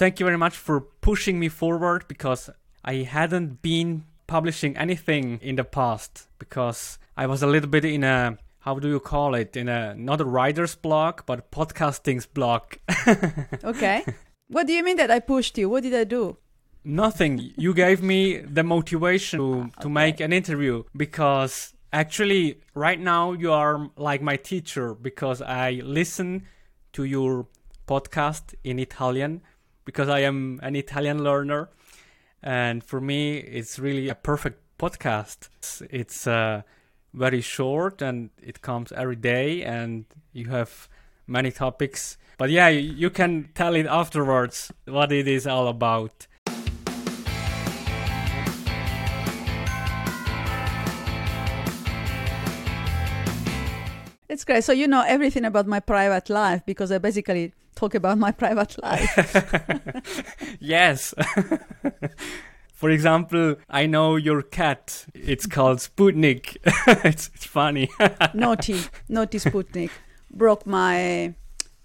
thank you very much for pushing me forward because I hadn't been publishing anything in the past because I was a little bit in a how do you call it in a not a writer's block but podcasting's block. okay. What do you mean that I pushed you? What did I do? Nothing. You gave me the motivation to, to okay. make an interview because actually right now you are like my teacher because I listen to your podcast in Italian because I am an Italian learner and for me it's really a perfect podcast. It's, it's uh, very short and it comes every day and you have many topics. But yeah, you can tell it afterwards what it is all about. It's great. So you know everything about my private life because I basically talk about my private life. yes. For example, I know your cat. It's called Sputnik. it's, it's funny. naughty, naughty Sputnik broke my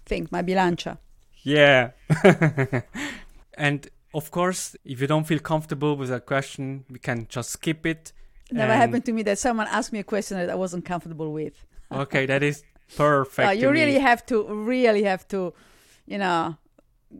thing, my bilancia. Yeah. and of course, if you don't feel comfortable with a question, we can just skip it. Never happened to me that someone asked me a question that I wasn't comfortable with okay, that is perfect. Uh, you really me. have to, really have to, you know,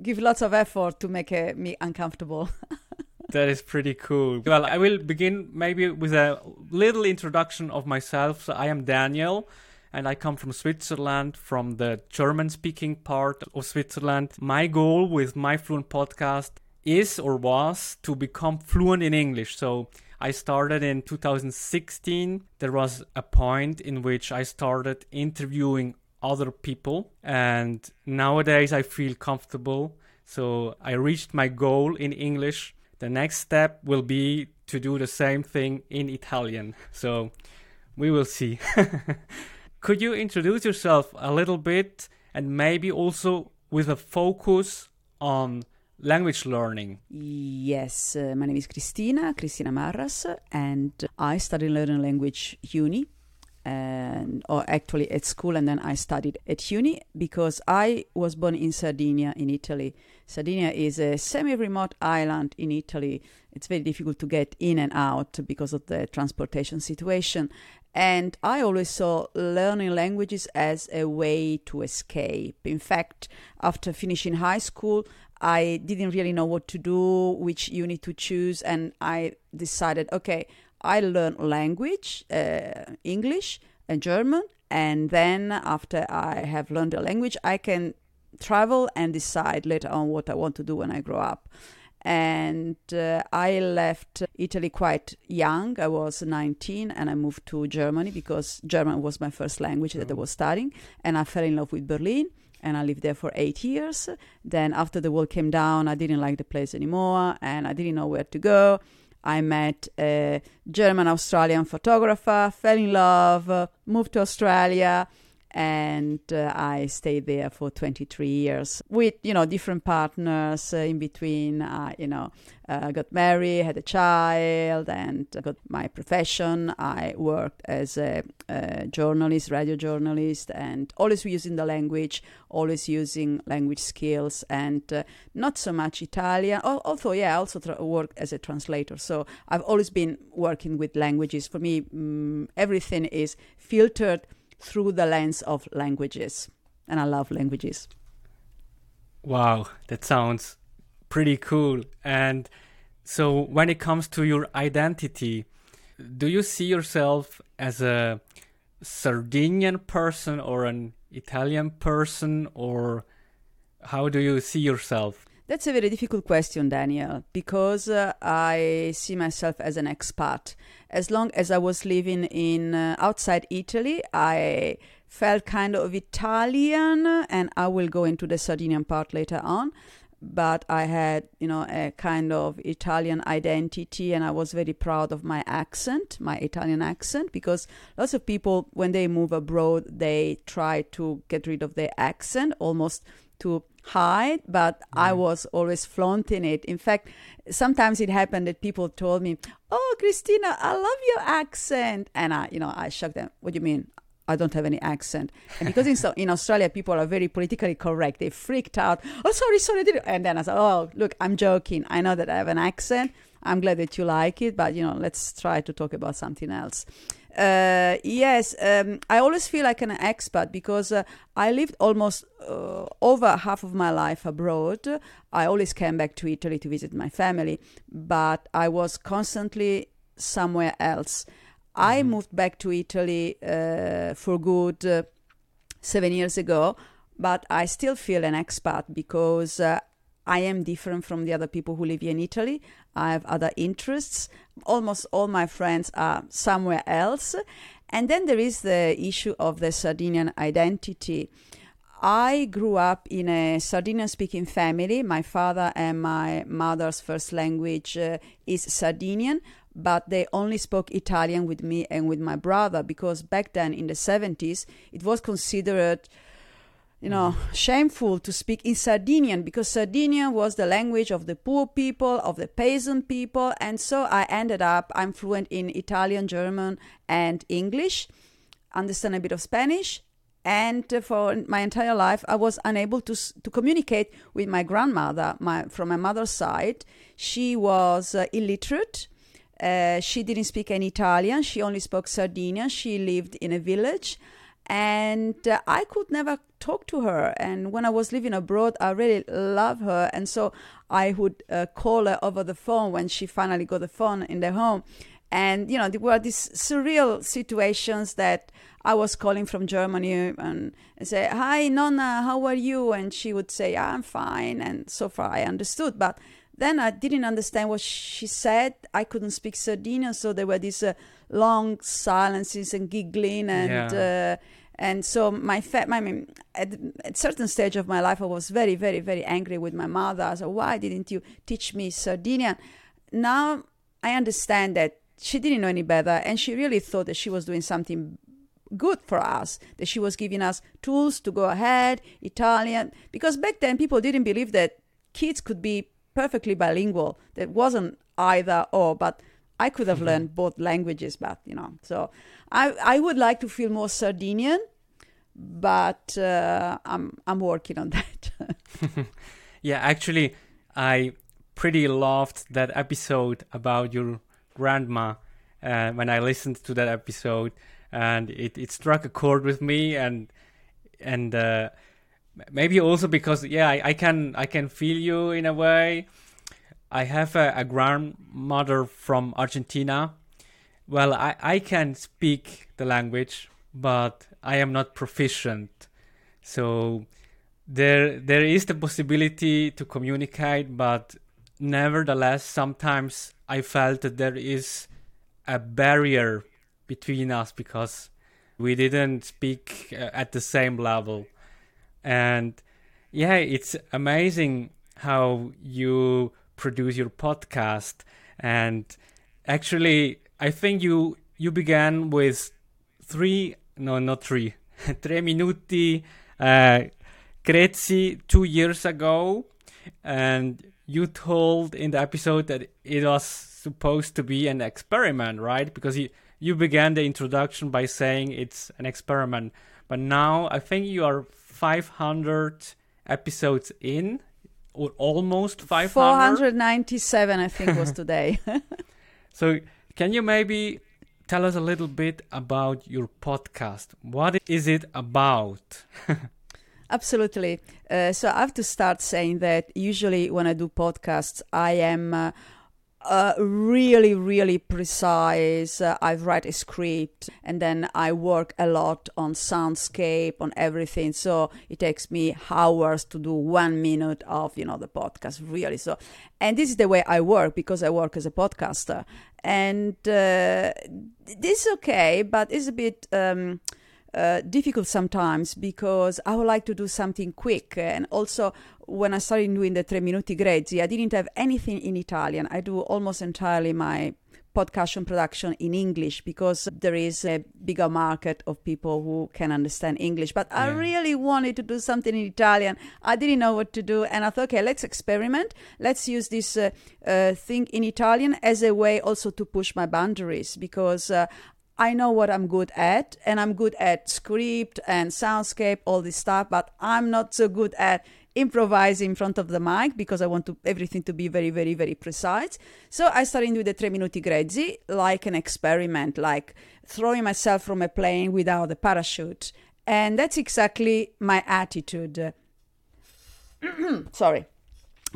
give lots of effort to make uh, me uncomfortable. that is pretty cool. Well, I will begin maybe with a little introduction of myself. So I am Daniel and I come from Switzerland, from the German speaking part of Switzerland. My goal with my Fluent podcast is or was to become fluent in English. So I started in 2016. There was a point in which I started interviewing other people, and nowadays I feel comfortable. So I reached my goal in English. The next step will be to do the same thing in Italian. So we will see. Could you introduce yourself a little bit and maybe also with a focus on language learning. Yes, uh, my name is Cristina, Cristina Marras, and I study learning language uni. And, or actually at school, and then I studied at uni because I was born in Sardinia, in Italy. Sardinia is a semi remote island in Italy. It's very difficult to get in and out because of the transportation situation. And I always saw learning languages as a way to escape. In fact, after finishing high school, I didn't really know what to do, which uni to choose, and I decided, okay, I learn language, uh, English and German, and then after I have learned the language, I can travel and decide later on what I want to do when I grow up. And uh, I left Italy quite young. I was 19 and I moved to Germany because German was my first language that I was studying. And I fell in love with Berlin and I lived there for eight years. Then after the wall came down, I didn't like the place anymore, and I didn't know where to go. I met a German Australian photographer, fell in love, moved to Australia, and uh, I stayed there for 23 years with you know different partners uh, in between. Uh, you know, got married, had a child, and got my profession. I worked as a, a, journalist, radio journalist, and always using the language, always using language skills, and uh, not so much Italian. Although, yeah, I also tra- work as a translator. So I've always been working with languages. For me, um, everything is filtered through the lens of languages. And I love languages. Wow, that sounds pretty cool. And so, when it comes to your identity, do you see yourself as a Sardinian person or an Italian person, or how do you see yourself? That's a very difficult question, Daniel, because uh, I see myself as an expat. As long as I was living in uh, outside Italy, I felt kind of Italian, and I will go into the Sardinian part later on. But I had, you know, a kind of Italian identity, and I was very proud of my accent, my Italian accent, because lots of people, when they move abroad, they try to get rid of their accent, almost to hide, but mm. I was always flaunting it. In fact, sometimes it happened that people told me, "Oh, Cristina, I love your accent," and I, you know, I shocked them. What do you mean? I don't have any accent. And because in, in Australia, people are very politically correct, they freaked out. Oh, sorry, sorry. And then I said, oh, look, I'm joking. I know that I have an accent. I'm glad that you like it, but you know, let's try to talk about something else. Uh, yes, um, I always feel like an expat because uh, I lived almost uh, over half of my life abroad. I always came back to Italy to visit my family, but I was constantly somewhere else. I mm-hmm. moved back to Italy uh, for good uh, seven years ago, but I still feel an expat because uh, I am different from the other people who live here in Italy. I have other interests. Almost all my friends are somewhere else. And then there is the issue of the Sardinian identity. I grew up in a Sardinian speaking family. My father and my mother's first language uh, is Sardinian, but they only spoke Italian with me and with my brother because back then in the 70s it was considered you know, shameful to speak in Sardinian because Sardinian was the language of the poor people, of the peasant people. And so I ended up, I'm fluent in Italian, German, and English, understand a bit of Spanish. And for my entire life, I was unable to, to communicate with my grandmother my, from my mother's side. She was uh, illiterate. Uh, she didn't speak any Italian. She only spoke Sardinian. She lived in a village and uh, I could never talk to her. And when I was living abroad, I really love her, and so I would uh, call her over the phone when she finally got the phone in the home. And you know, there were these surreal situations that I was calling from Germany and, say, "Hi, Nonna, how are you?" And she would say, "I'm fine." And so far, I understood, but then I didn't understand what she said. I couldn't speak Sardinian, so there were these uh, long silences and giggling and. Yeah. Uh, and so my fa- mean, at a certain stage of my life, I was very, very, very angry with my mother. I said, "Why didn't you teach me Sardinian?" Now I understand that she didn't know any better, and she really thought that she was doing something good for us. That she was giving us tools to go ahead, Italian, because back then people didn't believe that kids could be perfectly bilingual. That wasn't either or, but I could have mm-hmm. learned both languages, but you know, so I I would like to feel more Sardinian, but uh, I'm I'm working on that. yeah, actually, I pretty loved that episode about your grandma uh, when I listened to that episode, and it, it struck a chord with me, and and uh, maybe also because yeah, I, I can I can feel you in a way I have a, a grandmother from Argentina. Well, I, I can speak the language, but I am not proficient. So there there is the possibility to communicate, but nevertheless, sometimes I felt that there is a barrier between us because we didn't speak uh, at the same level. And yeah, it's amazing how you produce your podcast. And actually i think you you began with three no not three tre minuti uh, Grezzi two years ago. And you told in the episode that it was supposed to be an experiment right? Because you you began the introduction by saying it's an experiment. But now i think you are 500 episodes in or almost 500 497 i think was today. So can you maybe tell us a little bit about your podcast? What is it about? Absolutely. Uh, so i have to start saying that usually when i do podcasts i am uh, uh, really, really precise. Uh, I write a script and then I work a lot on soundscape, on everything. So it takes me hours to do one minute of, you know, the podcast, really. So, and this is the way I work because I work as a podcaster. And uh, this is okay, but it's a bit. Um, uh, difficult sometimes because I would like to do something quick. And also, when I started doing the Tre Minuti Grezzi, I didn't have anything in Italian. I do almost entirely my podcast and production in English because there is a bigger market of people who can understand English. But yeah. I really wanted to do something in Italian. I didn't know what to do, and I thought, okay, let's experiment. Let's use this uh, uh, thing in Italian as a way also to push my boundaries because uh, I know what I'm good at, and I'm good at script and soundscape, all this stuff, but I'm not so good at improvise in front of the mic because I want to everything to be very, very, very precise. So I started with the tre minuti grezzi like an experiment, like throwing myself from a plane without a parachute. And that's exactly my attitude. Sorry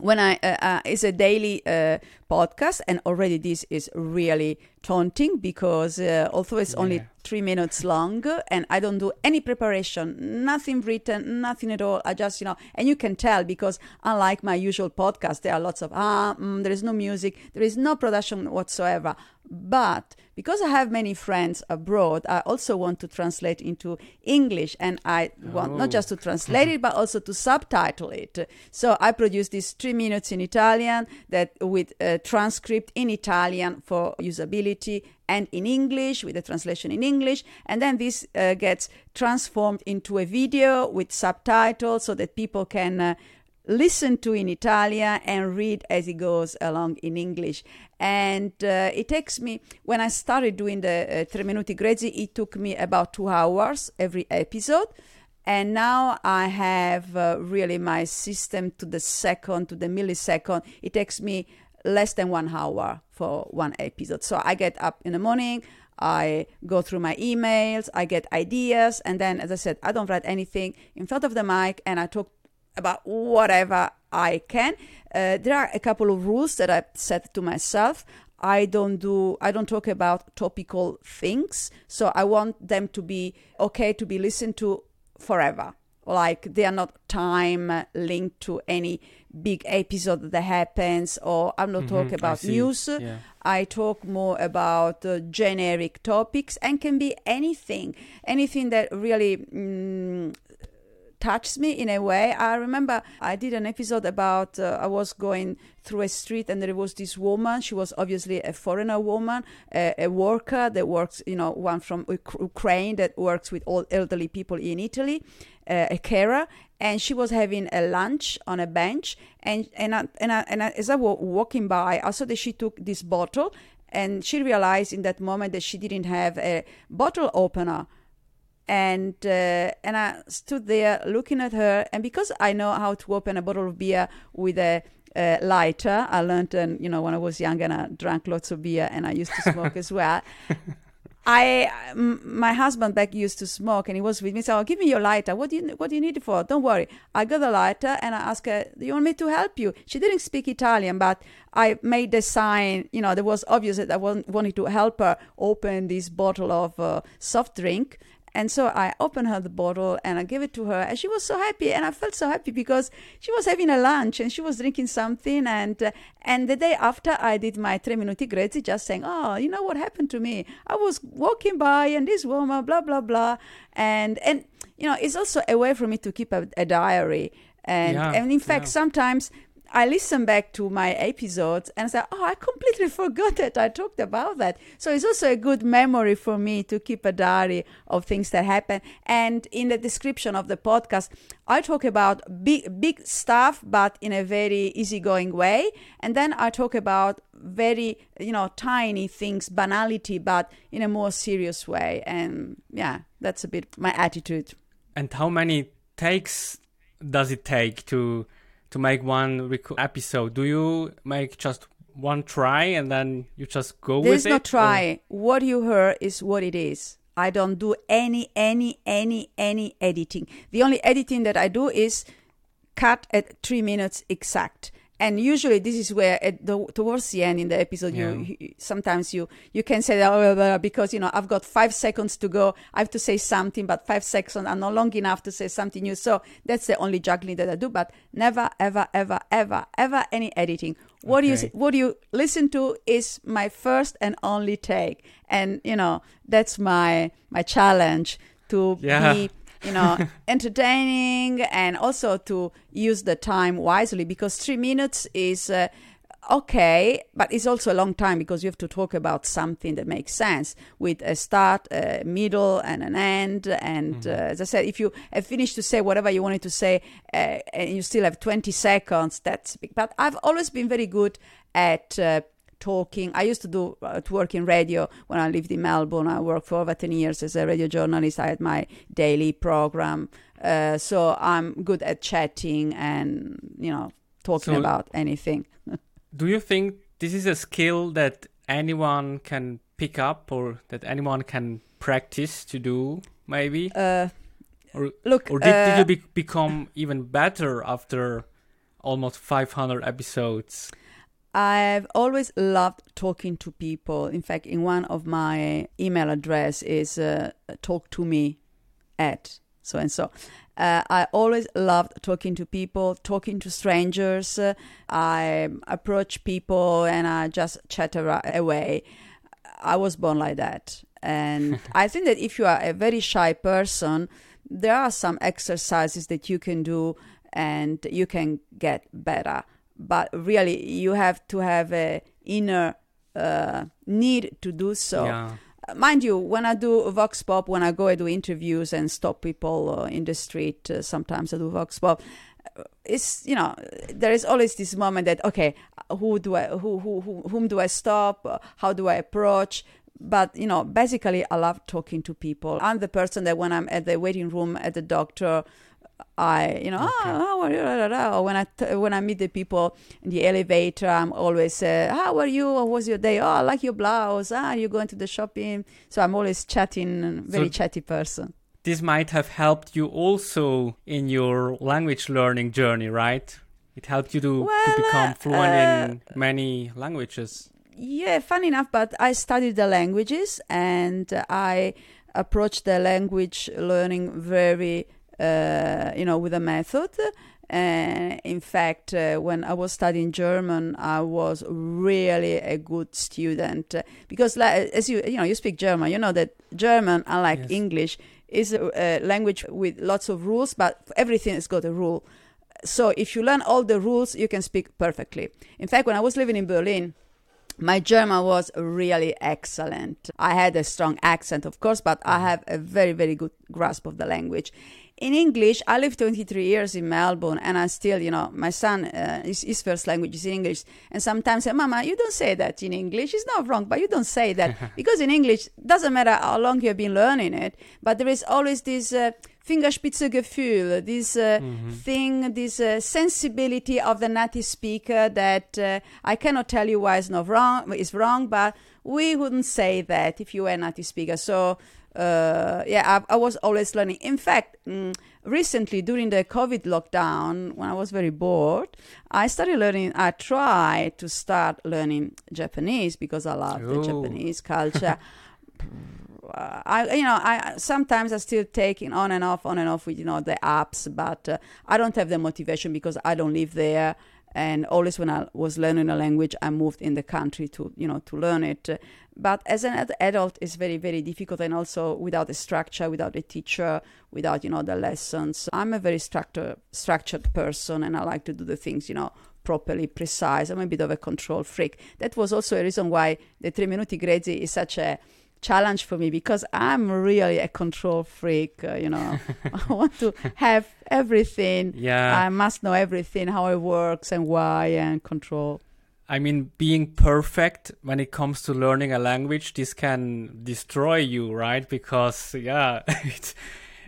when I uh, uh, it's a daily uh, podcast, and already this is really taunting because uh, although it's yeah. only three minutes long, and I don't do any preparation, nothing written, nothing at all. I just you know, and you can tell because unlike my usual podcast, there are lots of ah, mm, there is no music, there is no production whatsoever. But because I have many friends abroad, I also want to translate into English, and I want not just to oh. translate it, but also to subtitle it. So I produce these three minutes in Italian that with a transcript in Italian for usability and in English with the translation in English. And then this uh, gets transformed into a video with subtitles so that people can uh, listen to in Italian and read as it goes along in English. And uh, it takes me, when I started doing the uh, Tre Minuti Grezzi, it took me about two hours every episode. And now I have uh, really my system to the second, to the millisecond. It takes me less than one hour for one episode. So I get up in the morning, I go through my emails, I get ideas, and then, as I said, I don't write anything in front of the mic and I talk about whatever I can. Uh, there are a couple of rules that I set to myself. I don't do I don't talk about topical things, so I want them to be okay to be listened to forever. Like they are not time linked to any big episode that happens, or I'm not mm-hmm, talking about news. Yeah. I talk more about uh, generic topics and can be anything, anything that really mm, touched me in a way. I remember I did an episode about uh, I was going through a street and there was this woman. She was obviously a foreigner woman, a, a worker that works, you know, one from Ukraine that works with all elderly people in Italy, uh, a carer. And she was having a lunch on a bench, and and I, and, I, and I, as I was walking by, I saw that she took this bottle, and she realized in that moment that she didn't have a bottle opener and uh, and I stood there looking at her. And because I know how to open a bottle of beer with a uh, lighter, I learned, and you know, when I was young, and I drank lots of beer, and I used to smoke as well. I, m- my husband back used to smoke, and he was with me. So, oh, give me your lighter. What do you, what do you need it for? Don't worry. I got the lighter, and I asked her, "Do you want me to help you?" She didn't speak Italian, but I made the sign. You know, there was obvious that I wanted to help her open this bottle of uh, soft drink, and so I opened her the bottle and I gave it to her, and she was so happy. And I felt so happy because she was having a lunch and she was drinking something. And uh, and the day after, I did my tre minuti grezzi, just saying, "Oh, you know what happened to me? I was walking by and this woman, blah blah blah." And and you know, it's also a way for me to keep a, a diary. And yeah, and in fact, yeah. sometimes I listen back to my episodes and say, oh, I completely forgot that I talked about that. So it's also a good memory for me to keep a diary of things that happen. And in the description of the podcast, I talk about big, big stuff, but in a very easygoing way. And then I talk about very, you know, tiny things, banality, but in a more serious way. And yeah, that's a bit my attitude. And how many takes does it take to? To make one rec- episode? Do you make just one try and then you just go There's with no it? There's no try. Or? What you heard is what it is. I don't do any, any, any, any editing. The only editing that I do is cut at three minutes exact and usually this is where at the, towards the end in the episode yeah. you, you, sometimes you you can say that oh, because you know i've got five seconds to go i have to say something but five seconds are not long enough to say something new so that's the only juggling that i do but never ever ever ever ever any editing what okay. you what you listen to is my first and only take and you know that's my my challenge to yeah. be you know, entertaining and also to use the time wisely because three minutes is uh, okay, but it's also a long time because you have to talk about something that makes sense with a start, a middle, and an end. And mm-hmm. uh, as I said, if you have finished to say whatever you wanted to say uh, and you still have 20 seconds, that's big. But I've always been very good at uh, talking. I used to do uh, to work in radio when I lived in Melbourne. I worked for over ten years as a radio journalist. I had my daily program, uh, so I'm good at chatting and you know talking So- about anything. Do you think this is a skill that anyone can pick up or that anyone can practice to do, maybe? Uh, Or- look, Or did, did uh, you be- become even better after almost 500 episodes? I've always loved talking to people. In fact, in one of my email address is uh, talk to me at so and so. Uh, I always loved talking to people, talking to strangers. Uh, I approach people and I just chatter away. I was born like that. And I think that if you are a very shy person, there are some exercises that you can do and you can get better. But really, you have to have a inner uh, need to do so. yeah. Uh, Mind you, when I do Vox Pop, when I go and do interviews and stop people uh, in the street, uh, sometimes I do Vox Pop. uh, It's you know there is always this moment that okay, who do I who who, who whom do I stop? Uh, How do I approach? But you know, basically, I love talking to people. I'm the person that when I'm at the waiting room at the doctor, I you know Okay. oh, how are you? Or when I t- when I meet the people in the elevator, I'm always uh, how are you? How was your day? Oh, I like your blouse. Ah, you going to the shopping? So I'm always chatting, very So- chatty person. This might have helped you also in your language learning journey, right? It helped you to, to become fluent uh, in many languages. Yeah, funny enough, but I studied the languages and I approached the language learning very, uh, you know, with a method. Uh, in fact, uh, when I was studying German, I was really a good student uh, because, like, as you you know, you speak German. You know that German, unlike Yes. English, is a, a language with lots of rules, but everything has got a rule. So if you learn all the rules, you can speak perfectly. In fact, when I was living in Berlin, my German was really excellent. I had a strong accent, of course, but I have a very, very good grasp of the language. In English, I lived 23 years in Melbourne, and I still, you know, my son, uh, his, his first language is English, and sometimes say, "Mama, you don't say that in English. It's not wrong, but you don't say that because in English doesn't matter how long you've been learning it, but there is always this uh, Fingerspitzengefühl, this uh, thing, this uh, sensibility of the native speaker that uh, I cannot tell you why it's not wrong, it's wrong, but we wouldn't say that if you were a native speaker. So, uh, yeah, I, I was always learning. In fact, mm, recently during the COVID lockdown, when I was very bored, I started learning. I tried to start learning Japanese because I love the Japanese culture. uh, I you know I sometimes I still taking on and off on and off with you know the apps, but uh, I don't have the motivation because I don't live there. And always when I was learning a language, I moved in the country to you know to learn it. But as an ad- adult, it's very very difficult, and also without a structure, without a teacher, without you know the lessons. I'm a very structured structured person, and I like to do the things you know properly precise. I'm a bit of a control freak. That was also a reason why the Tre Minuti Grezzi is such a challenge for me because I'm really a control freak. Uh, you know, I want to have everything. Yeah. I must know everything, how it works and why, and control. I mean, being perfect when it comes to learning a language, this can destroy you, right? Because yeah, it's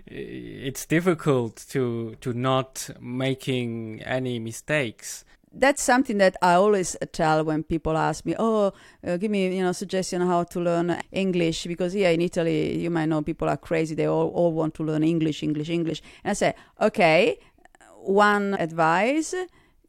it's difficult to to not making any mistakes. That's something that I always tell when people ask me, "Oh, uh, give me, you know, suggestion how to learn English." Because yeah, in Italy, you might know people are crazy; they all, all want to learn English, English, English. And I say, "Okay, one advice: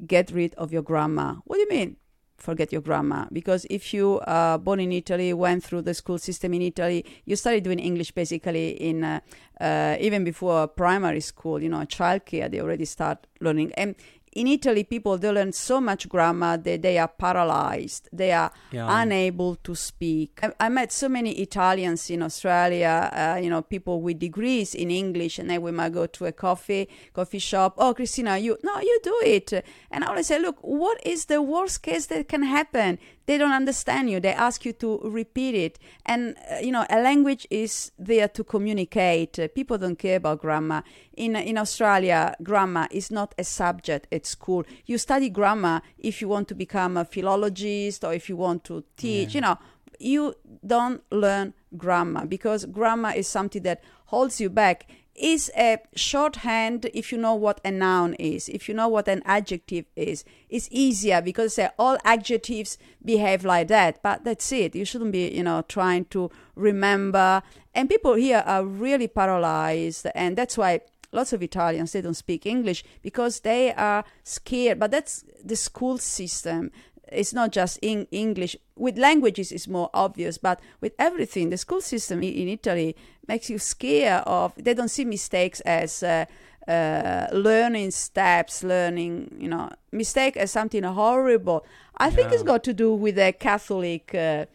get rid of your grammar." What do you mean? Forget your grammar because if you are born in Italy, went through the school system in Italy, you started doing English basically in uh, uh, even before primary school. You know, childcare they already start learning. And in Italy, people they learn so much grammar that they are paralyzed. They are Yeah. unable to speak. I, I met so many Italians in Australia, uh, you know, people with degrees in English, and then we might go to a coffee coffee shop. Oh, Cristina, you no, you do it. And I always say, look, what is the worst case that can happen? They don't understand you. They ask you to repeat it. And, uh, you know, a language is there to communicate. Uh, people don't care about grammar. In, in Australia, grammar is not a subject at school. You study grammar if you want to become a philologist or if you want to teach, yeah. you know. You don't learn grammar because grammar is something that holds you back is a shorthand if you know what a noun is if you know what an adjective is. It's easier because all adjectives behave like that but that's it. You shouldn't be you know trying to remember. And people here are really paralyzed and that's why lots of italians they don't speak english because they are scared. But that's the school system it's not just in English. With languages, it's more obvious, but with everything, the school system in Italy makes you scared of. They don't see mistakes as uh, uh, learning steps, learning, you know, mistake as something horrible. I yeah. think it's got to do with the Catholic. Uh,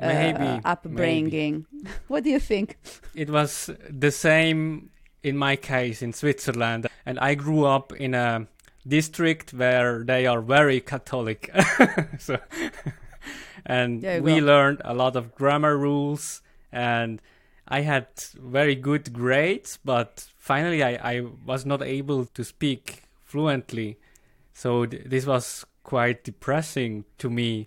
uh maybe upbringing. Maybe. what do you think? It was the same in my case in Switzerland, and I grew up in a district where they are very Catholic. so, and we go. learned a lot of grammar rules, and I had very good grades, but finally I, I was not able to speak fluently. So th- this was quite depressing to me.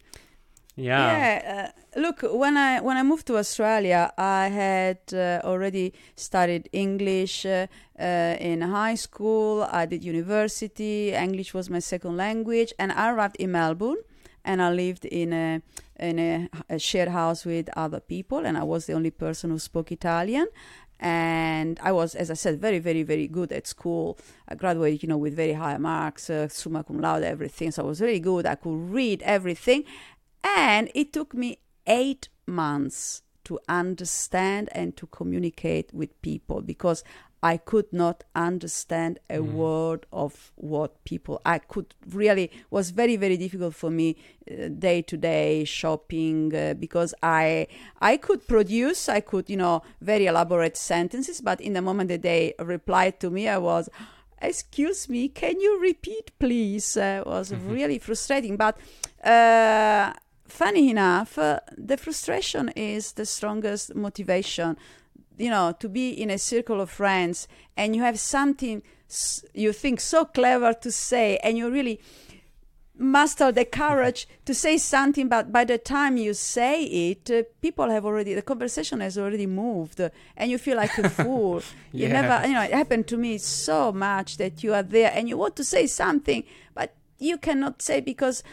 Yeah. Yeah. Uh, look, when I when I moved to Australia, I had uh, already studied English uh, uh, in high school. I did university. English was my second language, and I arrived in Melbourne, and I lived in a in a, a shared house with other people, and I was the only person who spoke Italian and I was, as I said, very, very, very good at school. I graduated, you know, with very high marks, uh, summa cum laude, everything. So I was very good. I could read everything, and it took me eight months to understand and to communicate with people because I could not understand a mm. word of what people I could really was very very difficult for me day to day shopping uh, because I I could produce I could you know very elaborate sentences but in the moment that they replied to me I was excuse me can you repeat please uh, was mm-hmm. really frustrating but uh, funny enough, uh, the frustration is the strongest motivation. You know, to be in a circle of friends and you have something you think so clever to say, and you really muster the courage to say something, but by the time you say it, uh, people have already, the conversation has already moved, uh, and you feel like a fool. yeah. You never, you know, it happened to me so much that you are there and you want to say something, but you cannot say because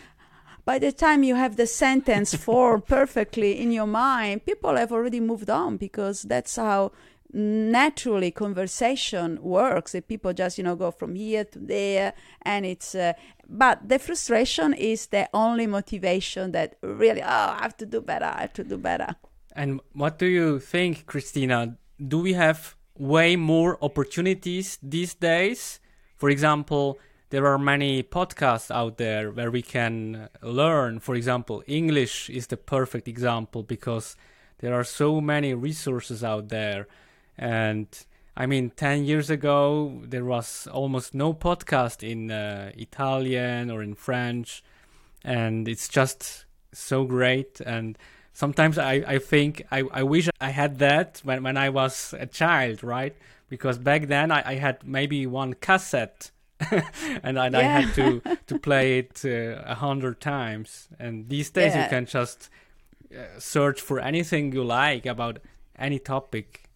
by the time you have the sentence formed perfectly in your mind, people have already moved on because that's how naturally conversation works. If people just you know go from here to there and it's uh, but the frustration is the only motivation that really oh i have to do better i have to do better. And what do you think cristina? Do we have way more opportunities these days? For example there are many podcasts out there where we can learn. For example, English is the perfect example because there are so many resources out there. And I mean, 10 years ago, there was almost no podcast in uh, Italian or in French. And it's just so great. And sometimes I, I think I, I wish I had that when, when I was a child, right? Because back then I, I had maybe one cassette and, I, yeah. I had to to play it uh, a uh, hundred times. And these days, yeah. you can just uh, search for anything you like about any topic.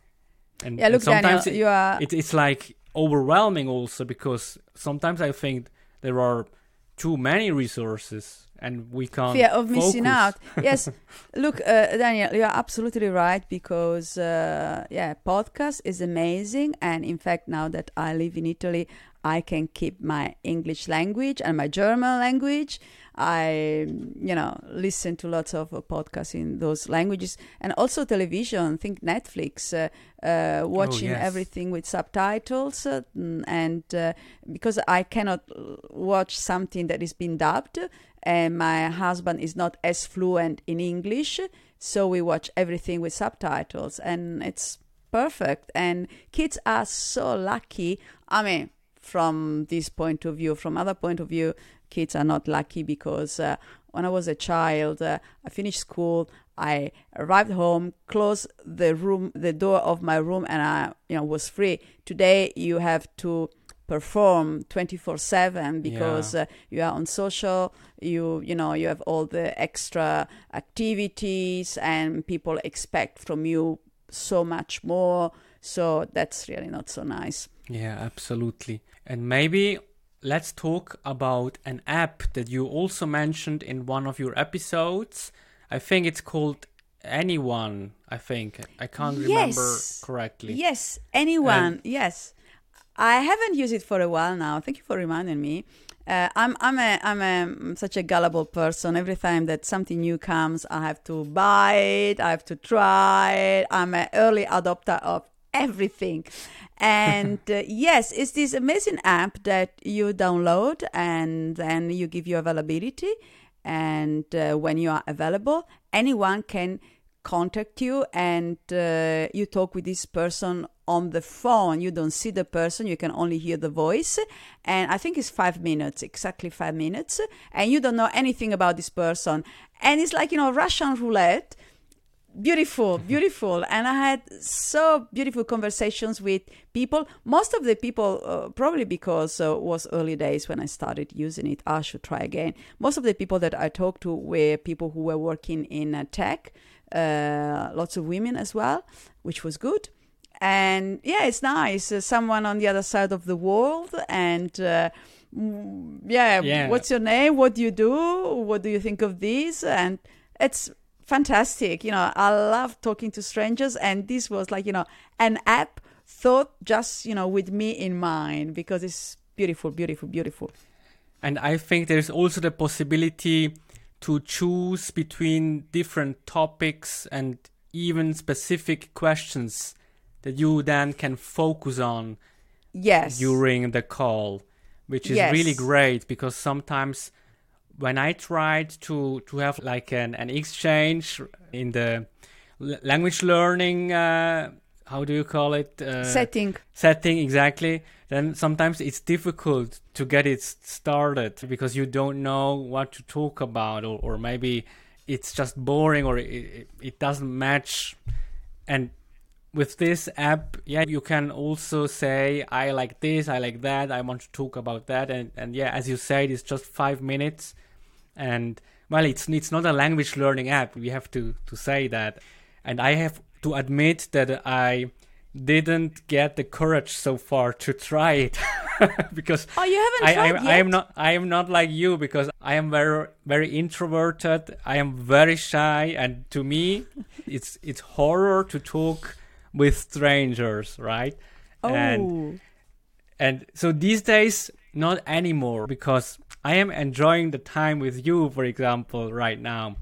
And, yeah, look, and sometimes Daniel, it, you are... It, it's like overwhelming also because sometimes I think there are too many resources and we can't fear of focus. missing out yes look uh, daniel you're absolutely right because uh, yeah podcast is amazing and in fact now that i live in italy I can keep my English language and my German language. I, you know, listen to lots of uh, podcasts in those languages and also television. Think Netflix, uh, uh, watching oh, yes. everything with subtitles, uh, and uh, because I cannot watch something that is being dubbed, and my husband is not as fluent in English, so we watch everything with subtitles, and it's perfect. And kids are so lucky. I mean from this point of view. From other point of view, kids are not lucky because uh, when I was a child, uh, I finished school. I arrived home, closed the room, the door of my room, and I, you know, was free. Today, you have to perform 24 7 because Yeah. uh, you are on social you you know you have all the extra activities and people expect from you so much more so that's really not so nice Yeah, absolutely. And maybe let's talk about an app that you also mentioned in one of your episodes. I think it's called Anyone, I think. I can't remember correctly. yes anyone yes i haven't used it for a while now thank you for reminding me uh, I'm I'm a I'm a I'm such a gullible person. Every time that something new comes, I have to buy it. I have to try it. I'm an early adopter of everything. And uh, yes, it's this amazing app that you download and then you give your availability. And uh, when you are available, anyone can contact you and uh, you talk with this person on the phone. You don't see the person, you can only hear the voice. And I think it's five minutes, exactly five minutes. And you don't know anything about this person. And it's like, you know, Russian roulette beautiful beautiful. And i had so beautiful conversations with people. Most of the people uh, probably because uh, was early days when i started using it i should try again. Most of the people that i talked to were people who were working in uh, tech uh, lots of women as well which was good. And yeah it's nice. Uh, someone on the other side of the world and uh, mm, yeah, Yeah. what's your name? What do you do? What do you think of this? And it's fantastic. You know i love talking to strangers and this was like you know an app thought just you know with me in mind because it's beautiful beautiful beautiful. And I think there's also the possibility to choose between different topics and even specific questions that you then can focus on yes. during the call, which is really great because sometimes when I tried to to have like an, an exchange in the language learning, uh, how do you call it? Uh, setting. setting exactly. Then sometimes it's difficult to get it started because you don't know what to talk about or, or maybe it's just boring or it, it, it doesn't match. And with this app yeah you can also say i like this i like that i want to talk about that and, and yeah as you said it's just five minutes. And well it's it's not a language learning app we have to to say that. And i have to admit that i didn't get the courage so far to try it because oh you haven't I, tried I, I am not I am not like you because I am very very introverted. I am very shy, and to me, it's it's horror to talk with strangers, right? oh And and so these days, not anymore because I am enjoying the time with you, for example, right now.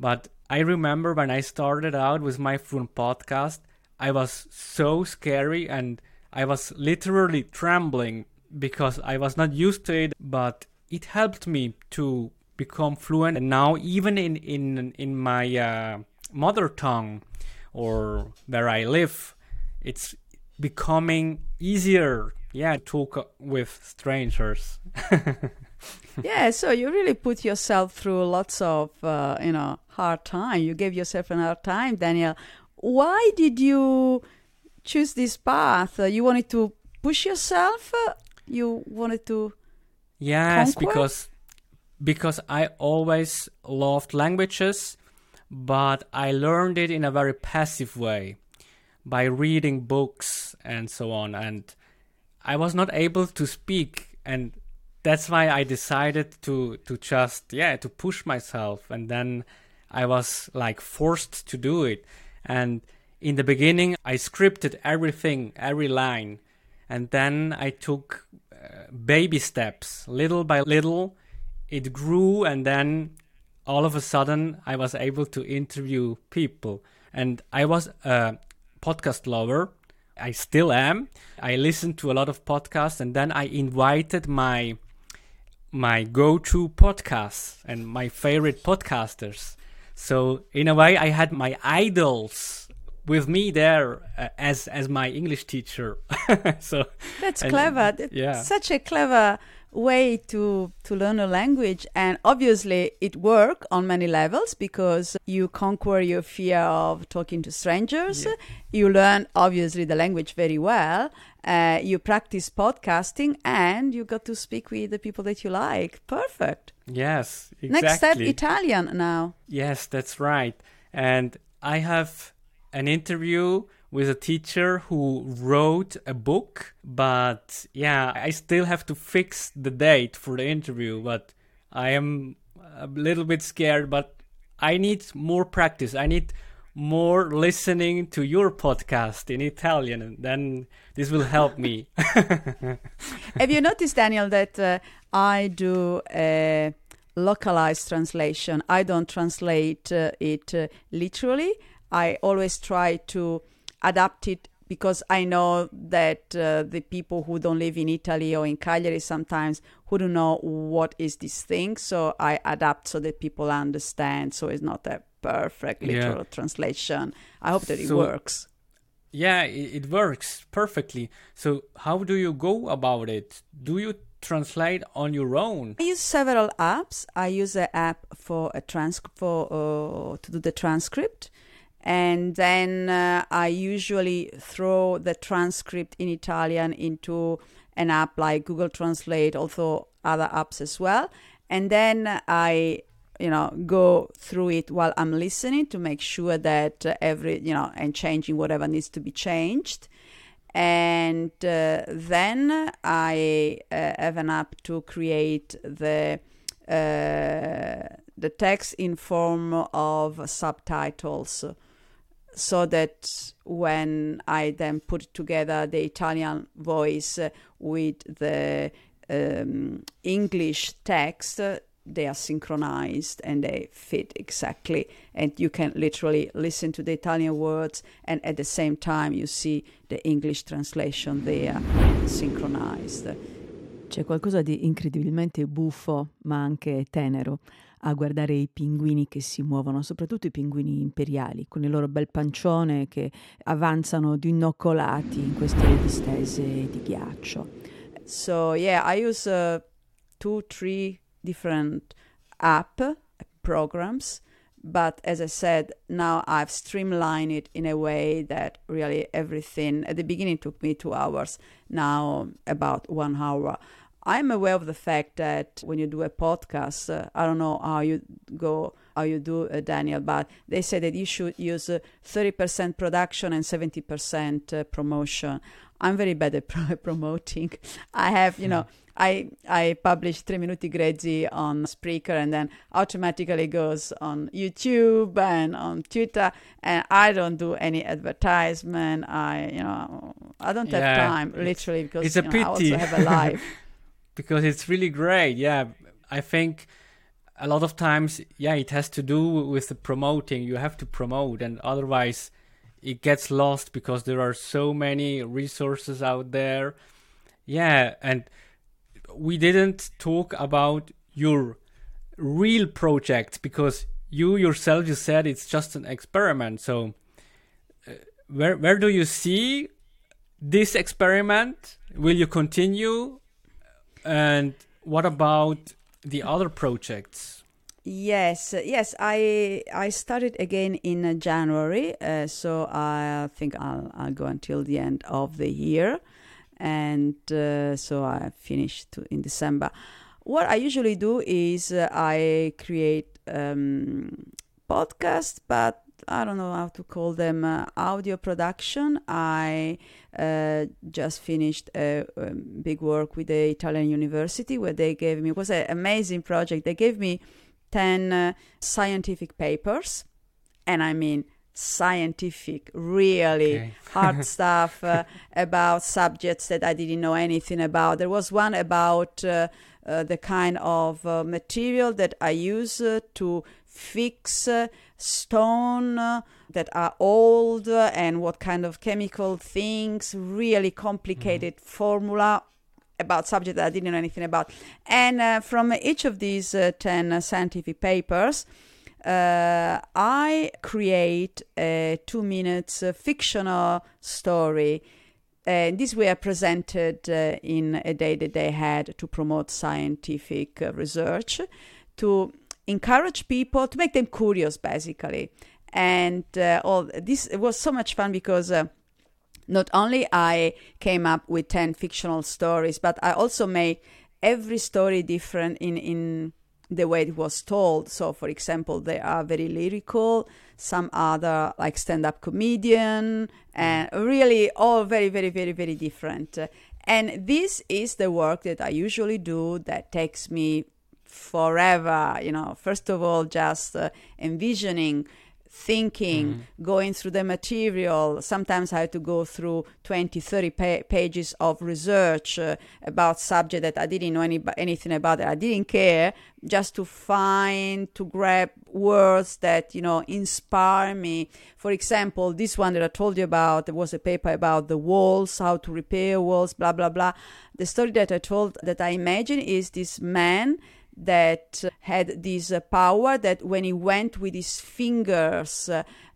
But I remember when I started out with my phone podcast, I was so scary and I was literally trembling because I was not used to it, but it helped me to become fluent. And now, even in, in, in my uh, mother tongue or where I live, it's becoming easier yeah talk with strangers. Yeah so you really put yourself through lots of uh, you know hard time. You gave yourself an hard time daniel. Why did you choose this path? Uh, you wanted to push yourself? You wanted to yes Conquer? because because i always loved languages but i learned it in a very passive way by reading books and so on. And i was not able to speak and that's why i decided to to just yeah to push myself. And then i was like forced to do it. And in the beginning i scripted everything every line. And then i took uh, baby steps little by little. It grew and then all of a sudden i was able to interview people and i was a podcast lover i still am i listened to a lot of podcasts and then i invited my my go-to podcasts and my favorite podcasters so in a way i had my idols with me there uh, as as my English teacher. so That's clever. That's yeah. such a clever way to to learn a language and obviously it worked on many levels because you conquer your fear of talking to strangers Yeah. you learn obviously the language very well uh, you practice podcasting and you got to speak with the people that you like perfect Yes, exactly. next step italian now Yes, that's right. And I have an interview with a teacher who wrote a book, but yeah, I still have to fix the date for the interview, but I am a little bit scared, but I need more practice. I need more listening to your podcast in Italian, and then this will help me. Have you noticed, Daniel, that uh, I do a localized translation? I don't translate uh, it uh, literally. I always try to adapt it because I know that uh, the people who don't live in Italy or in Cagliari sometimes who don't know what is this thing. So I adapt so that people understand. So it's not a perfect Yeah. literal translation. I hope that it works. Yeah, it, it works perfectly. So, how do you go about it? Do you translate on your own? I use several apps. I use an app for a trans for uh, to do the transcript, and then uh, I usually throw the transcript in Italian into an app like Google Translate, also other apps as well, and then I you know go through it while I'm listening to make sure that uh, every you know and changing whatever needs to be changed. And uh, then I uh, have an app to create the uh, the text in form of subtitles so that when I then put together the Italian voice with the um, English text, they are synchronized and they fit exactly. And you can literally listen to the Italian words, and at the same time, you see the English translation there synchronized. C'è qualcosa di incredibilmente buffo, ma anche tenero, a guardare i pinguini che si muovono, soprattutto i pinguini imperiali, con il loro bel pancione che avanzano dinoccolati in queste distese di ghiaccio. So yeah, I use uh, two, three different app programs, but as I said, now I've streamlined it in a way that really everything at the beginning took me two hours, now about one hour. I'm aware of the fact that when you do a podcast, uh, I don't know how you go, how you do, uh, Daniel, but they say that you should use uh, 30% production and 70% uh, promotion. I'm very bad at pro- promoting. I have, you know, I I publish Tre Minuti Grezzi on Spreaker and then automatically goes on YouTube and on Twitter and I don't do any advertisement. I you know I don't have time literally because it's a you know, I also pity. have a life. because it's really great. Yeah, I think a lot of times, yeah, it has to do with the promoting. You have to promote, and otherwise, it gets lost because there are so many resources out there. Yeah, and we didn't talk about your real project because you yourself you said it's just an experiment. So, uh, where where do you see this experiment? Will you continue? And what about the other projects? Yes, yes. I I started again in uh, January, uh, so I think I'll I'll go until the end of the year, and uh, so I finished in December. What I usually do is uh, I create um, podcasts, but I don't know how to call them uh, audio production. I uh, just finished a, um big work with the Italian University where they gave me it was an amazing project. They gave me 10 uh, scientific papers and i mean scientific really Okay. hard stuff uh, about subjects that i didn't know anything about there was one about uh, uh, the kind of uh, material that i use uh, to fix uh, stone uh, that are old uh, and what kind of chemical things really complicated formula about subject that I didn't know anything about. And uh, from each of these uh, 10 uh, scientific papers, uh, I create a two minutes fictional story. And these were presented uh, in a day that they had to promote scientific uh, research, to encourage people, to make them curious, basically. And uh, all this was so much fun because uh, not only I came up with 10 fictional stories, but I also made every story different in, in the way it was told. So, for example, they are very lyrical, some other like stand up comedian, and really all very, very, very, very different. And this is the work that I usually do that takes me forever. You know, first of all, just uh, envisioning thinking, mm-hmm. going through the material. Sometimes I had to go through 20, 30 pa- pages of research uh, about subject that I didn't know any, anything about it. I didn't care just to find, to grab words that, you know, inspire me. For example, this one that I told you about, there was a paper about the walls, how to repair walls, blah, blah, blah. The story that I told, that I imagine is this man that had this uh, power that when he went with his fingers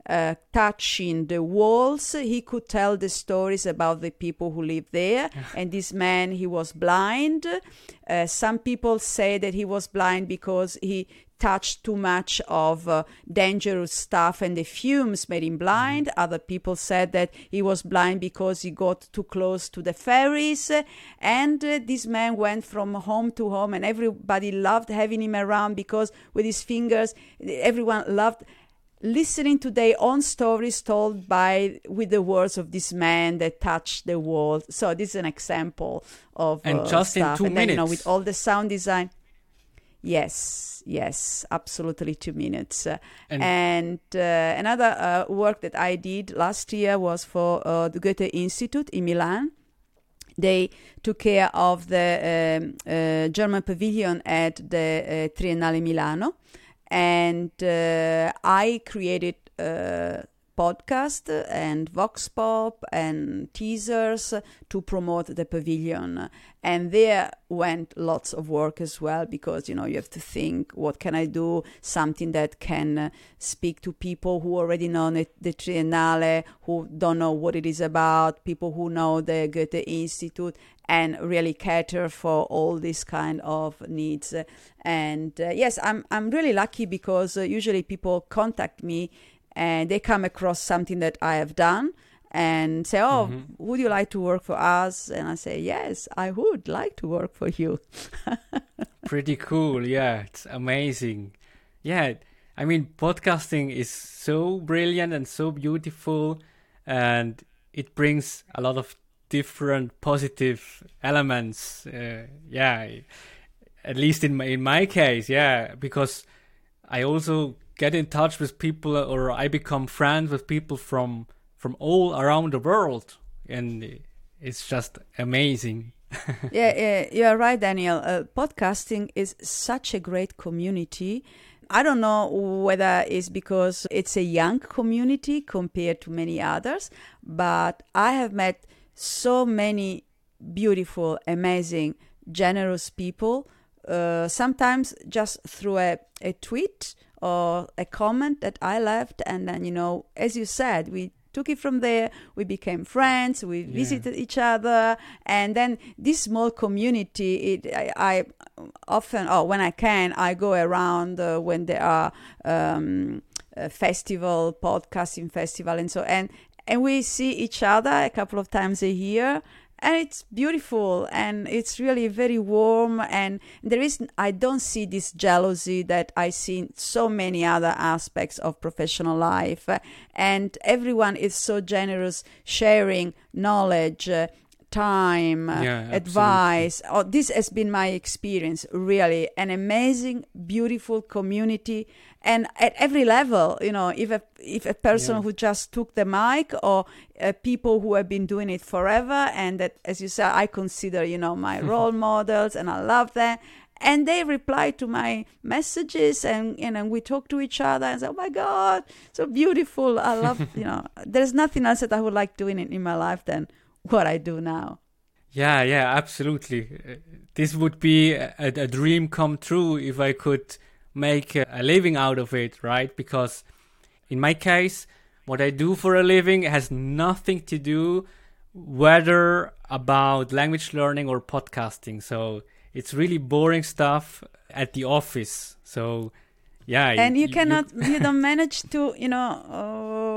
uh, touching the walls, he could tell the stories about the people who lived there. and this man, he was blind. Uh, some people say that he was blind because he touched too much of uh, dangerous stuff and the fumes made him blind. Mm-hmm. Other people said that he was blind because he got too close to the fairies. And uh, this man went from home to home, and everybody loved having him around because with his fingers, everyone loved listening to their own stories told by with the words of this man that touched the world. So this is an example of and uh, just stuff. in two and minutes, then, you know, with all the sound design. Yes, yes, absolutely two minutes. And, and uh, another uh, work that I did last year was for uh, the Goethe Institute in Milan. They took care of the um, uh, German pavilion at the uh, Triennale Milano, and uh, I created uh, podcast and vox pop and teasers to promote the pavilion. And there went lots of work as well because you know you have to think what can i do? Something that can uh, speak to people who already know the, triennale who don't know what it is about people who know the goethe institute and really cater for all these kind of needs. And uh, yes i'm i'm really lucky because uh, usually people contact me and they come across something that I have done and say, "Oh, mm-hmm. would you like to work for us?" And I say, "Yes, I would like to work for you." Pretty cool, yeah. It's amazing. Yeah, I mean, podcasting is so brilliant and so beautiful, and it brings a lot of different positive elements. Uh, yeah, at least in my in my case, yeah, because I also get in touch with people or I become friends with people from from all around the world and it's just amazing. yeah, yeah, you're right, Daniel. Uh, podcasting is such a great community. I don't know whether it's because it's a young community compared to many others, but I have met so many beautiful, amazing, generous people. Uh, sometimes just through a, a tweet or a comment that I left, and then you know, as you said, we took it from there. We became friends. We yeah. visited each other, and then this small community. It I, I often, oh, when I can, I go around uh, when there are um, festival, podcasting festival, and so and and we see each other a couple of times a year and it's beautiful and it's really very warm and there is i don't see this jealousy that i see in so many other aspects of professional life. And everyone is so generous sharing knowledge time yeah, advice. Oh, this has been my experience really. An amazing beautiful community. And at every level you know if a if a person yeah. who just took the mic or uh, people who have been doing it forever and that as you said i consider you know my role models and i love them. And they reply to my messages and you know we talk to each other and say oh my god so beautiful. I love you know. There's nothing else that i would like doing in, in my life than what i do now yeah yeah absolutely uh, this would be a, a dream come true if i could make a living out of it, right? Because in my case, what I do for a living has nothing to do whether about language learning or podcasting. So it's really boring stuff at the office. So yeah, and you, you cannot, you, you don't manage to, you know. Uh,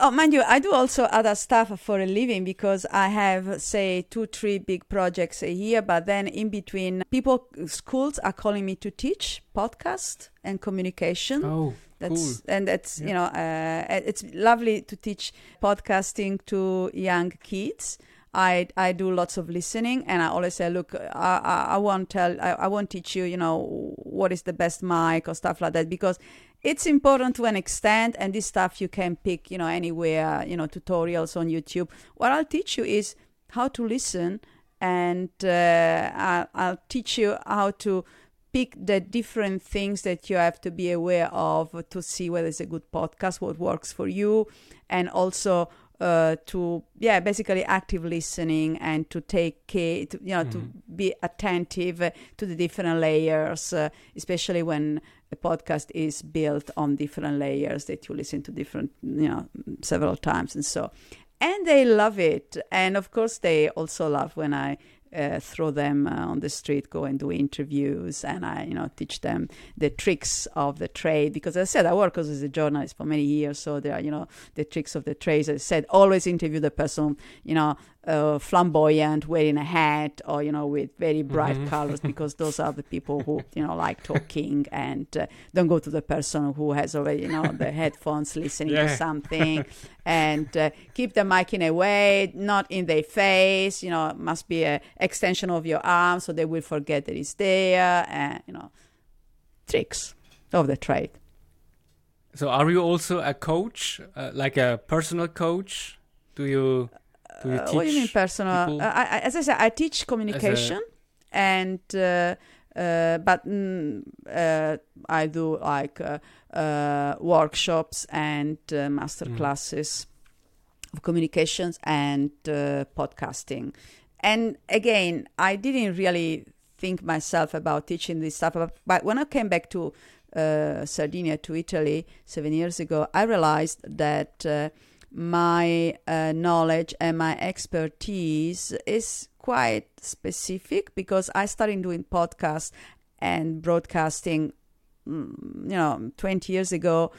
oh, mind you, I do also other stuff for a living because I have, say, two, three big projects a year. But then in between, people, schools are calling me to teach podcast and communication. Oh. That's cool. and it's yeah. you know uh, it's lovely to teach podcasting to young kids. I I do lots of listening, and I always say, look, I, I, I won't tell, I, I won't teach you, you know, what is the best mic or stuff like that, because it's important to an extent, and this stuff you can pick, you know, anywhere, you know, tutorials on YouTube. What I'll teach you is how to listen, and uh, I'll, I'll teach you how to pick the different things that you have to be aware of to see whether it's a good podcast, what works for you, and also uh, to yeah basically active listening and to take care to, you know mm-hmm. to be attentive to the different layers uh, especially when a podcast is built on different layers that you listen to different you know several times and so and they love it and of course they also love when i uh, throw them uh, on the street, go and do interviews, and I, you know, teach them the tricks of the trade. Because as I said, I work as a journalist for many years, so there are, you know, the tricks of the trade. As I said, always interview the person, you know, uh, flamboyant, wearing a hat, or you know, with very bright mm-hmm. colors, because those are the people who you know like talking, and uh, don't go to the person who has already you know the headphones listening yeah. to something, and uh, keep the mic in a way, not in their face. You know, must be a extension of your arm, so they will forget that it's there, and you know, tricks of the trade. So, are you also a coach, uh, like a personal coach? Do you? You uh, what do you mean personal? Uh, I, as I said, I teach communication, and uh, uh, but mm, uh, I do like workshops and master mm. classes of communications and podcasting. And again, I didn't really think myself about teaching this stuff, but when I came back to uh, Sardinia to Italy seven years ago, I realized that uh, my uh, knowledge and my expertise is quite specific because I started doing podcasts and broadcasting, mm, you know, 20 years ago.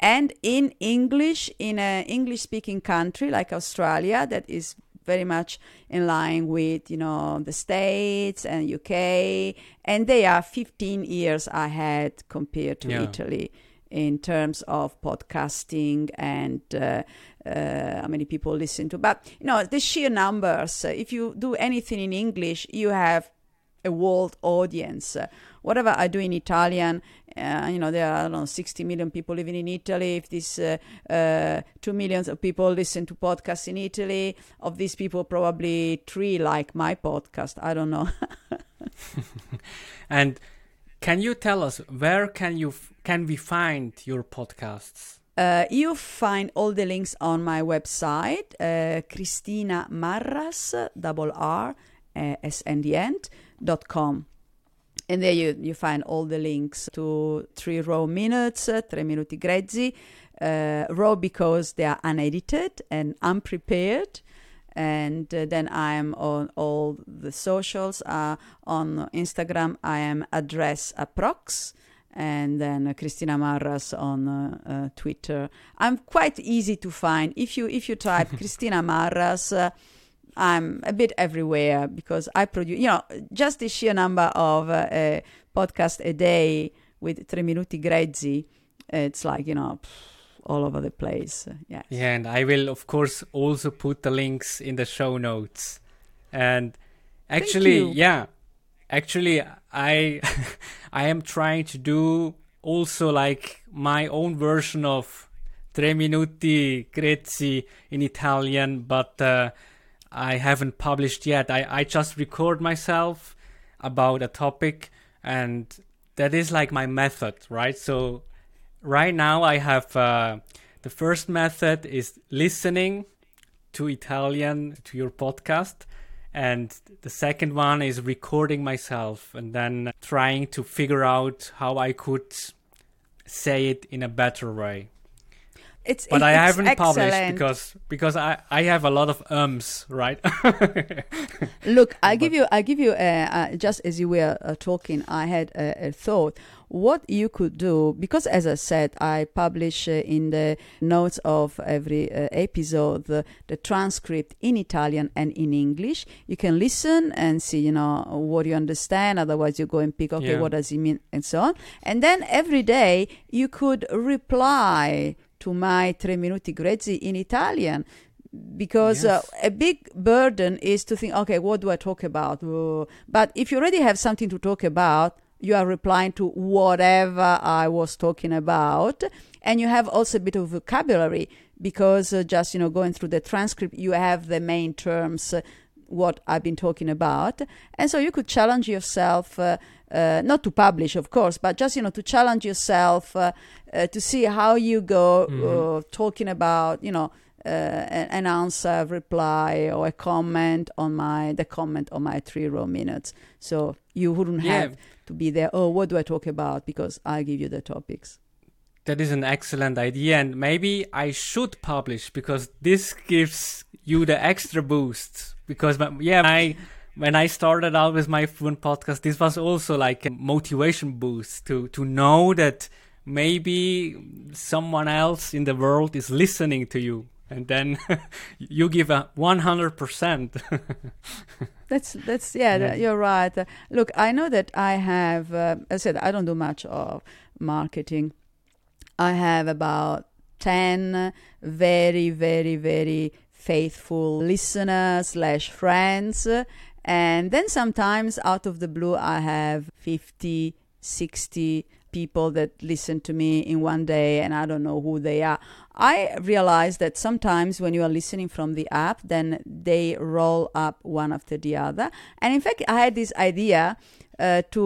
And in English, in an English speaking country like Australia, that is very much in line with you know the states and UK and they are 15 years ahead compared to yeah. Italy in terms of podcasting and uh, uh, how many people listen to. But you know, the sheer numbers. Uh, if you do anything in English, you have a world audience. Whatever I do in Italian, uh, you know, there are I don't know 60 million people living in Italy. If these uh, uh, two millions of people listen to podcasts in Italy, of these people, probably three like my podcast. I don't know. and can you tell us where can you can we find your podcasts? Uh, you find all the links on my website, uh, Cristina Marras, double R, uh, end, dot com. And there you, you find all the links to three raw minutes, uh, tre minuti grezzi, uh, raw because they are unedited and unprepared. And uh, then I am on all the socials. Uh, on Instagram, I am address approx and then uh, Cristina Marras on uh, uh, Twitter. I'm quite easy to find. If you if you type Cristina Marras, uh, I'm a bit everywhere because I produce. You know, just the sheer number of uh, a podcast a day with Tre Minuti Grezzi, it's like you know. All over the place. Yeah. Yeah, and I will of course also put the links in the show notes. And actually, yeah, actually i i am trying to do also like my own version of tre minuti grezzi in italian but uh, i haven't published yet i i just record myself about a topic and that is like my method right so right now i have uh, the first method is listening to italian to your podcast And the second one is recording myself and then trying to figure out how I could say it in a better way. It's, but it, I haven't excellent. published because because I, I have a lot of ums, right? Look, I give you, I give you, uh, uh, just as you were uh, talking, I had a, a, thought. What you could do, because as I said, I publish uh, in the notes of every uh, episode the, the, transcript in Italian and in English. You can listen and see, you know, what you understand. Otherwise, you go and pick, okay, Yeah. what does it mean, and so on. And then every day you could reply to my tre minuti grezzi in Italian because uh, a big burden is to think, okay, what do I talk about? Uh, But if you already have something to talk about, you are replying to whatever I was talking about, and you have also a bit of vocabulary because uh, just you know going through the transcript, you have the main terms. Uh, what I've been talking about, and so you could challenge yourself, uh, uh, not to publish, of course, but just you know to challenge yourself uh, uh, to see how you go Mhm. uh, talking about, you know, uh, an an answer, reply, or a comment on my the comment on my three raw minutes. So you wouldn't yeah, have to be there. Oh, what do I talk about? Because I give you the topics. that is an excellent idea, and maybe I should publish because this gives you the extra boost. Because yeah, when I started out with my fluent podcast, this was also like a motivation boost to to know that maybe someone else in the world is listening to you, and then you give a one hundred percent. That's that's yeah, that- Yeah. you're right. Uh, look, I know that I have. Uh, I said I don't do much of marketing. I have about ten very very very faithful listeners slash friends, and then sometimes out of the blue I have 50, 60 people that listen to me in one day, and I don't know who they are. I realize that sometimes when you are listening from the app, then they roll up one after the other. And in fact, I had this idea uh, to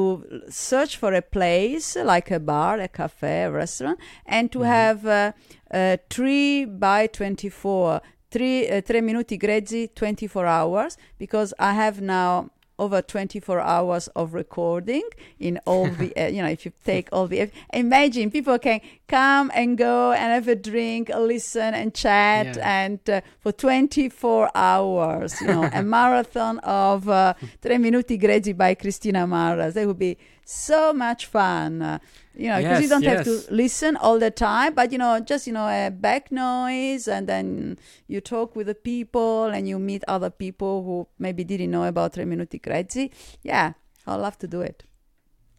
search for a place like a bar, a cafe, a restaurant, and to Mhm. have uh, uh, three by 24, three, uh, tre minuti grezzi, 24 hours, because I have now over 24 hours of recording in all the uh, you know if you take all the imagine people can come and go and have a drink listen and chat Yeah. and uh, for 24 hours you know a marathon of uh, tre minuti grezzi by Cristina Marras that would be so much fun uh, you know because you don't have to listen all the time but you know just you know a back noise and then you talk with the people and you meet other people who maybe didn't know about tre minuti grezzi yeah i love to do it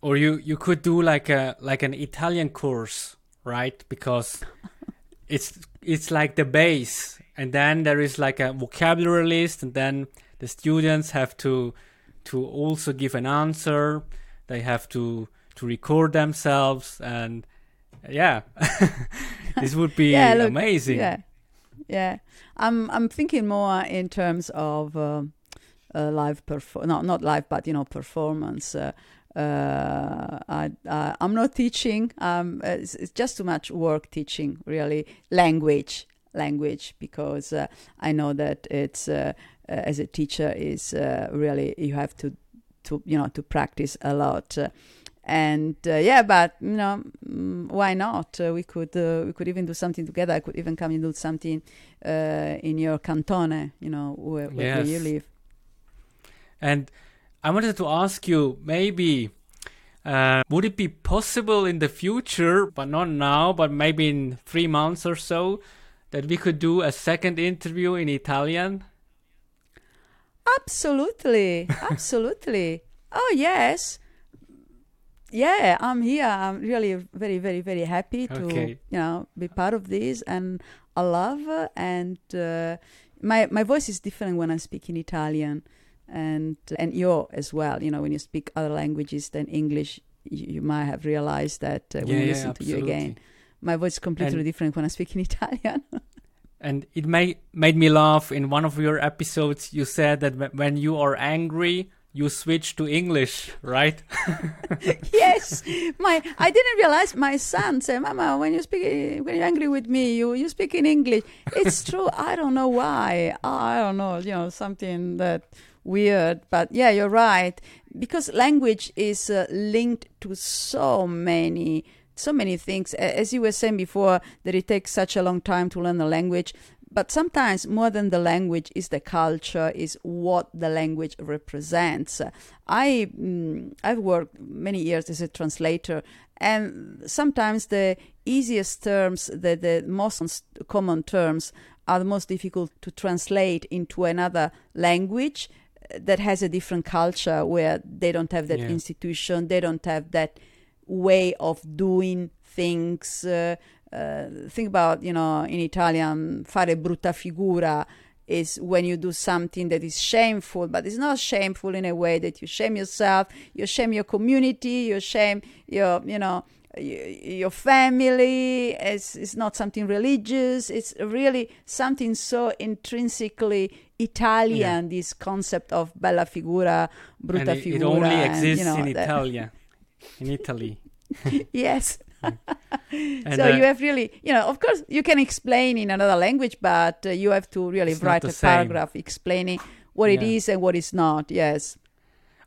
or you you could do like a like an Italian course, right? Because it's it's like the base, and then there is like a vocabulary list, and then the students have to to also give an answer. They have to to record themselves, and yeah, this would be Yeah, look, amazing. yeah yeah i'm i'm thinking more in terms of um uh, live perform no not live but you know performance uh, uh, I, uh, I'm not teaching. Um, it's, it's just too much work teaching, really. Language, language, because uh, I know that it's uh, uh, as a teacher is uh, really you have to, to you know, to practice a lot. And uh, yeah, but you know, mm, why not? Uh, we could uh, we could even do something together. I could even come and do something uh, in your cantone, you know, where, where Yes. you live. And I wanted to ask you, maybe, uh, would it be possible in the future, but not now, but maybe in three months or so, that we could do a second interview in Italian? Absolutely, absolutely. Oh yes, yeah. I'm here. I'm really very, very, very happy to Okay. you know be part of this, and I love and uh, my my voice is different when I speak in Italian, and and you as well. You know when you speak other languages than English, you, you might have realized that uh, when yeah, you yeah, listen to you again. My voice is completely And- different when I speak in Italian. And it made made me laugh. In one of your episodes, you said that wh- when you are angry, you switch to English, right? yes, my I didn't realize my son said, "Mama, when you speak, when you're angry with me, you you speak in English." It's true. I don't know why. I don't know. You know, something that weird. But yeah, you're right. Because language is uh, linked to so many so many things. As you were saying before, that it takes such a long time to learn the language. But sometimes more than the language is the culture, is what the language represents. I mm, I've worked many years as a translator, and sometimes the easiest terms, the the most common terms, are the most difficult to translate into another language that has a different culture where they don't have that yeah. institution, they don't have that way of doing things. Uh, uh, think about, you know, in Italian, fare brutta figura is when you do something that is shameful, but it's not shameful in a way that you shame yourself, you shame your community, you shame your, you know, your family. It's, it's not something religious. It's really something so intrinsically Italian. Yeah. This concept of bella figura, brutta and it, figura. It only exists and, you know, in Italia, in Italy. yes. so uh, you have really, you know, of course, you can explain in another language, but uh, you have to really write a same. paragraph explaining what yeah. it is and what is not. Yes.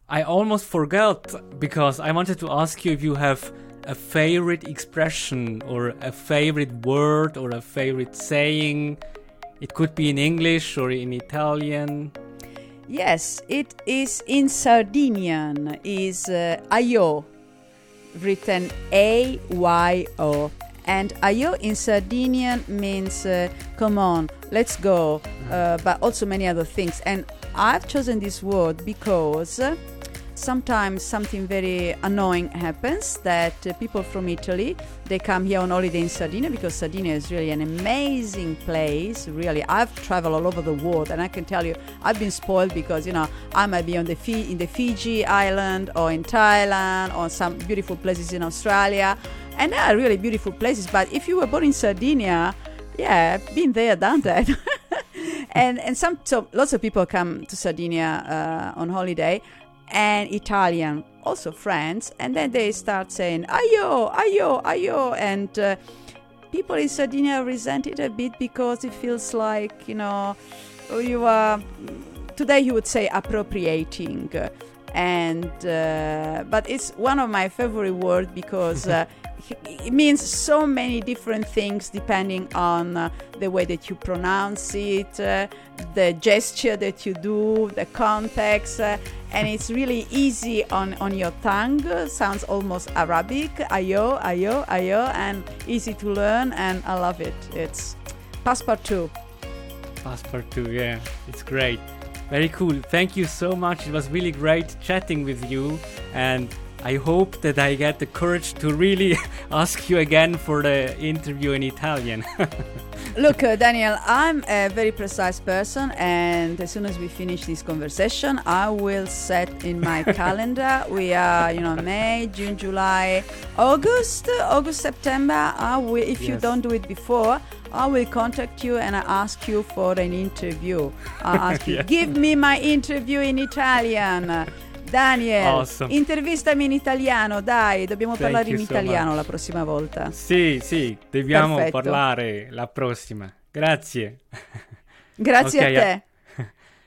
I almost forgot because I wanted to ask you if you have a favorite expression or a favorite word or a favorite saying. It could be in English or in Italian. Yes, it is in Sardinian. Is uh, ayo written A Y O. And ayo in Sardinian means uh, come on, let's go, uh, but also many other things. And I've chosen this word because sometimes something very annoying happens that uh, people from Italy they come here on holiday in Sardinia because Sardinia is really an amazing place really. I've traveled all over the world and I can tell you I've been spoiled because you know I might be on the Fi- in the Fiji island or in Thailand or some beautiful places in Australia. And they are really beautiful places but if you were born in Sardinia yeah been there done that. And and some so lots of people come to Sardinia uh, on holiday and Italian, also French, and then they start saying ayo, ayo, ayo, and uh, people in Sardinia resent it a bit because it feels like you know you are today you would say appropriating and uh, but it's one of my favorite words because uh, it means so many different things depending on uh, the way that you pronounce it, uh, the gesture that you do, the context, uh, and it's really easy on, on your tongue. Sounds almost Arabic, ayo, ayo, ayo, and easy to learn, and I love it. It's passepartout. Passepartout, yeah, it's great. Very cool. Thank you so much. It was really great chatting with you and I hope that I get the courage to really ask you again for the interview in Italian. Look, uh, Daniel, I'm a very precise person, and as soon as we finish this conversation, I will set in my calendar. We are, you know, May, June, July, August, August, September. I will, if yes. you don't do it before, I will contact you and I ask you for an interview. I ask you, yeah. give me my interview in Italian. Daniel, awesome. intervistami in italiano, dai, dobbiamo Thank parlare in so italiano much. la prossima volta. Sì, sì, dobbiamo Perfetto. parlare la prossima. Grazie. Grazie okay, a te.